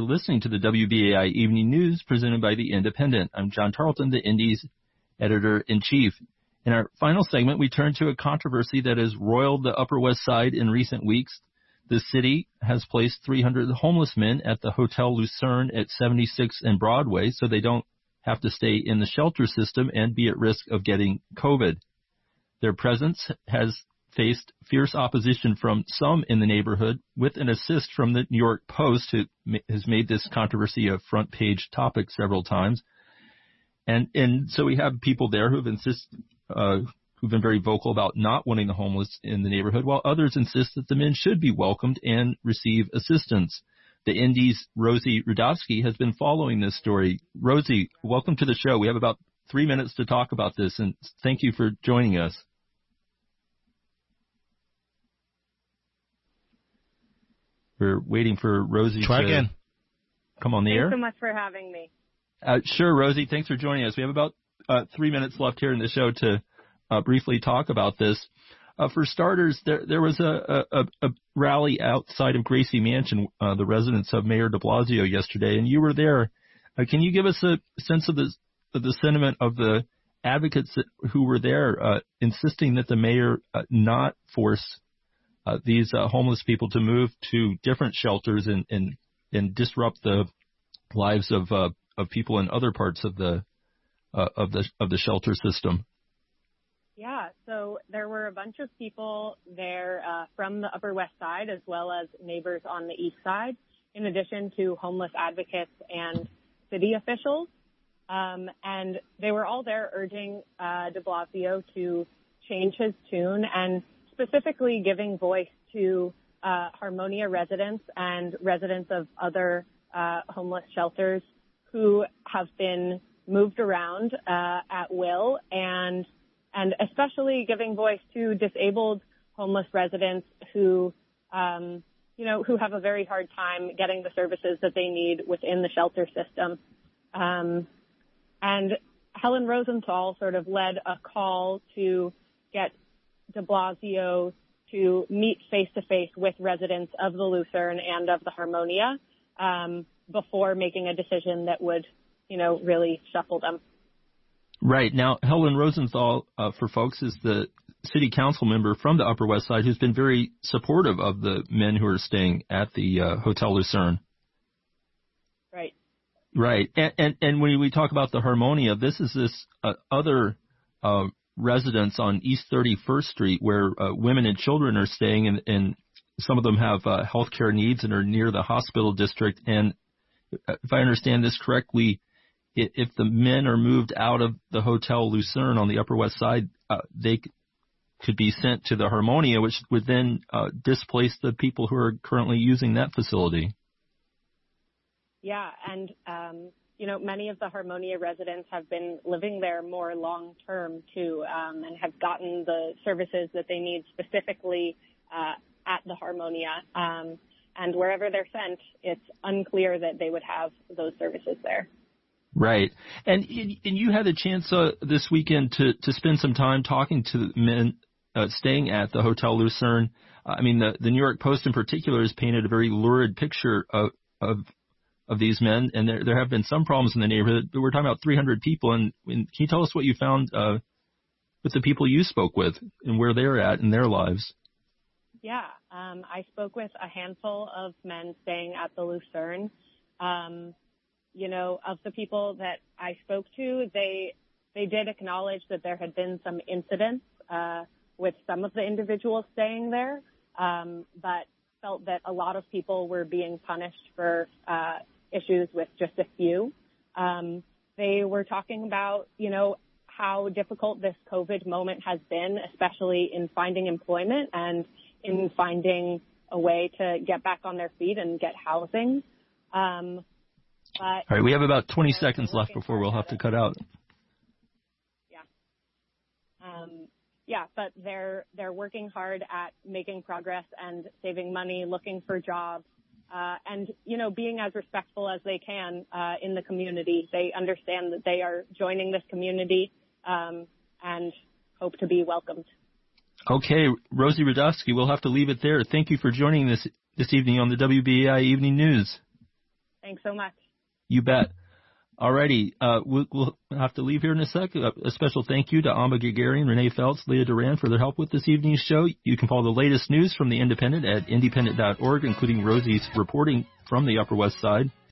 for listening to the WBAI Evening News presented by The Indypendent. I'm John Tarleton, the Indy's editor in chief. In our final segment, we turn to a controversy that has roiled the Upper West Side in recent weeks. The city has placed 300 homeless men at the Hotel Lucerne at 76 and Broadway so they don't have to stay in the shelter system and be at risk of getting COVID. Their presence has faced fierce opposition from some in the neighborhood with an assist from the New York Post who has made this controversy a front page topic several times. And, and so we have people there who've insist, uh, who've been very vocal about not wanting the homeless in the neighborhood, while others insist that the men should be welcomed and receive assistance. The Indy's Rosie Rudofsky has been following this story. Rosie, welcome to the show. We have about three minutes to talk about this, and thank you for joining us. We're waiting for Rosie Try to again. come on the Thanks air. so much for having me. Uh, sure, Rosie. Thanks for joining us. We have about uh, three minutes left here in the show to uh, briefly talk about this. Uh, for starters, there there was a, a, a rally outside of Gracie Mansion, uh, the residence of Mayor De Blasio yesterday, and you were there. Uh, can you give us a sense of the of the sentiment of the advocates who were there, uh, insisting that the mayor uh, not force uh, these uh, homeless people to move to different shelters and and and disrupt the lives of uh, of people in other parts of the uh, of the of the shelter system. Yeah, so there were a bunch of people there uh, from the Upper West Side as well as neighbors on the East Side, in addition to homeless advocates and city officials. Um, and they were all there urging uh, de Blasio to change his tune and specifically giving voice to uh, Harmonia residents and residents of other uh, homeless shelters who have been moved around uh, at will and and especially giving voice to disabled homeless residents who um, you know who have a very hard time getting the services that they need within the shelter system. Um, and Helen Rosenthal sort of led a call to get de Blasio to meet face to face with residents of the Lucerne and of the Harmonia um, before making a decision that would, you know, really shuffle them. Right now, Helen Rosenthal, uh, for folks, is the city council member from the Upper West Side who's been very supportive of the men who are staying at the uh, Hotel Lucerne. Right. Right, and and, and when we talk about the Harmonia, this is this uh, other uh, residence on East 31st Street where uh, women and children are staying, and, and some of them have uh, health care needs and are near the hospital district. And if I understand this correctly, if the men are moved out of the Hotel Lucerne on the Upper West Side, uh, they could be sent to the Harmonia, which would then uh, displace the people who are currently using that facility. Yeah, and um, you know, many of the Harmonia residents have been living there more long term too, um, and have gotten the services that they need specifically uh, at the Harmonia. Um, and wherever they're sent, it's unclear that they would have those services there. Right, and and you had a chance uh, this weekend to to spend some time talking to men uh, staying at the Hotel Lucerne. Uh, I mean, the the New York Post in particular has painted a very lurid picture of of of these men, and there there have been some problems in the neighborhood. But we're talking about 300 people, and, and can you tell us what you found uh, with the people you spoke with and where they're at in their lives? Yeah, um, I spoke with a handful of men staying at the Lucerne. Um, you know, of the people that I spoke to, they they did acknowledge that there had been some incidents uh, with some of the individuals staying there, um, but felt that a lot of people were being punished for uh, issues with just a few. Um, they were talking about, you know, how difficult this COVID moment has been, especially in finding employment and in finding a way to get back on their feet and get housing. Um, but All right, we have about 20 seconds left before we'll have to cut out. Yeah. Um, yeah, but they're they're working hard at making progress and saving money, looking for jobs, uh, and you know being as respectful as they can uh, in the community. They understand that they are joining this community um, and hope to be welcomed. Okay, Rosie Rudofsky, we'll have to leave it there. Thank you for joining us this evening on the WBAI Evening News. Thanks so much. You bet. Alrighty, uh, we'll, we'll, have to leave here in a sec. A, special thank you to Amba Guerguerian, Renee Feltz, Leah Duran for their help with this evening's show. You can follow the latest news from the Indypendent at indypendent.org, including Rosie's reporting from the Upper West Side.